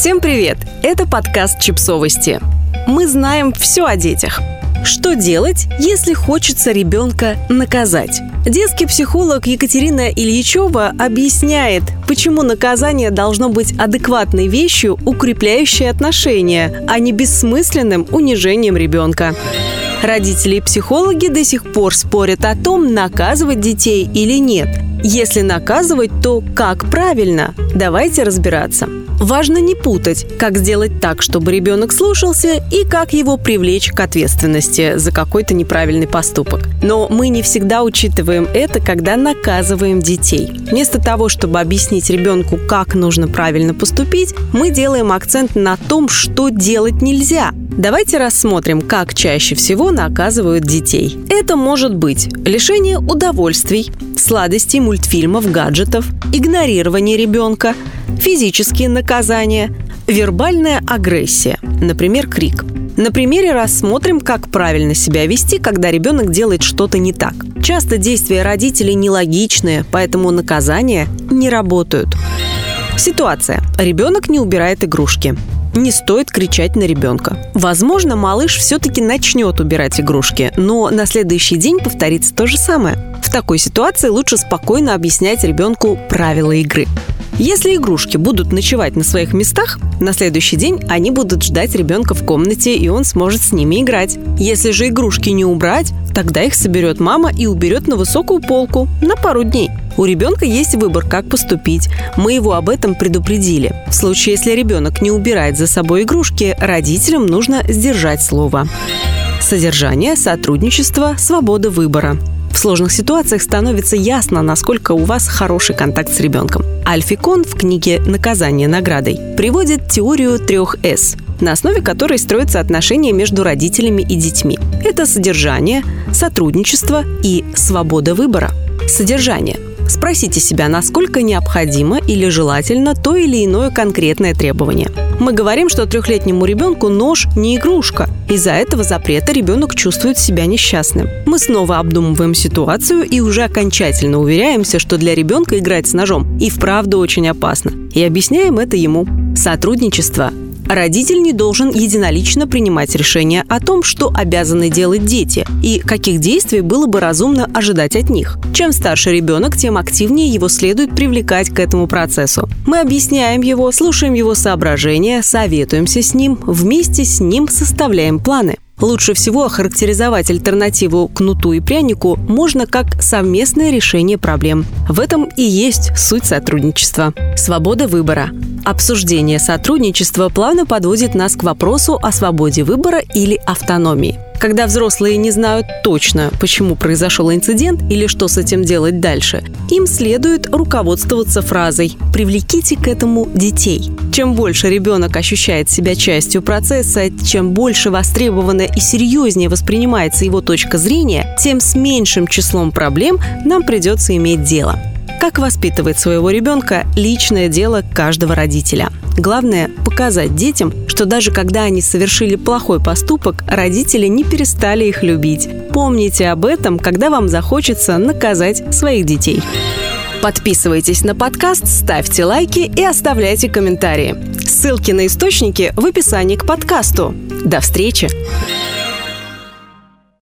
Всем привет! Это подкаст «Чипсовости». Мы знаем все о детях. Что делать, если хочется ребенка наказать? Детский психолог Екатерина Ильичева объясняет, почему наказание должно быть адекватной вещью, укрепляющей отношения, а не бессмысленным унижением ребенка. Родители и психологи до сих пор спорят о том, наказывать детей или нет. Если наказывать, то как правильно? Давайте разбираться. Важно не путать, как сделать так, чтобы ребенок слушался, и как его привлечь к ответственности за какой-то неправильный поступок. Но мы не всегда учитываем это, когда наказываем детей. Вместо того, чтобы объяснить ребенку, как нужно правильно поступить, мы делаем акцент на том, что делать нельзя. Давайте рассмотрим, как чаще всего наказывают детей. Это может быть лишение удовольствий, сладостей, мультфильмов, гаджетов, игнорирование ребенка, физические наказания, вербальная агрессия, например, крик. На примере рассмотрим, как правильно себя вести, когда ребенок делает что-то не так. Часто действия родителей нелогичные, поэтому наказания не работают. Ситуация. Ребенок не убирает игрушки. Не стоит кричать на ребенка. Возможно, малыш все-таки начнет убирать игрушки, но на следующий день повторится то же самое. В такой ситуации лучше спокойно объяснять ребенку правила игры. Если игрушки будут ночевать на своих местах, на следующий день они будут ждать ребенка в комнате, и он сможет с ними играть. Если же игрушки не убрать, тогда их соберет мама и уберет на высокую полку на пару дней. У ребенка есть выбор, как поступить. Мы его об этом предупредили. В случае, если ребенок не убирает за собой игрушки, родителям нужно сдержать слово. Содержание, сотрудничество, свобода выбора. В сложных ситуациях становится ясно, насколько у вас хороший контакт с ребенком. Альфикон в книге «Наказание наградой» приводит теорию трех «С», на основе которой строятся отношения между родителями и детьми. Это содержание, сотрудничество и свобода выбора. Содержание – Спросите себя, насколько необходимо или желательно то или иное конкретное требование. Мы говорим, что трехлетнему ребенку нож не игрушка. Из-за этого запрета ребенок чувствует себя несчастным. Мы снова обдумываем ситуацию и уже окончательно уверяемся, что для ребенка играть с ножом и вправду очень опасно. И объясняем это ему. Сотрудничество Родитель не должен единолично принимать решение о том, что обязаны делать дети и каких действий было бы разумно ожидать от них. Чем старше ребенок, тем активнее его следует привлекать к этому процессу. Мы объясняем его, слушаем его соображения, советуемся с ним, вместе с ним составляем планы. Лучше всего охарактеризовать альтернативу кнуту и прянику можно как совместное решение проблем. В этом и есть суть сотрудничества. Свобода выбора. Обсуждение сотрудничества плавно подводит нас к вопросу о свободе выбора или автономии. Когда взрослые не знают точно, почему произошел инцидент или что с этим делать дальше, им следует руководствоваться фразой «привлеките к этому детей». Чем больше ребенок ощущает себя частью процесса, чем больше востребована и серьезнее воспринимается его точка зрения, тем с меньшим числом проблем нам придется иметь дело. Как воспитывать своего ребенка – личное дело каждого родителя. Главное – показать детям, что даже когда они совершили плохой поступок, родители не перестали их любить. Помните об этом, когда вам захочется наказать своих детей. Подписывайтесь на подкаст, ставьте лайки и оставляйте комментарии. Ссылки на источники в описании к подкасту. До встречи!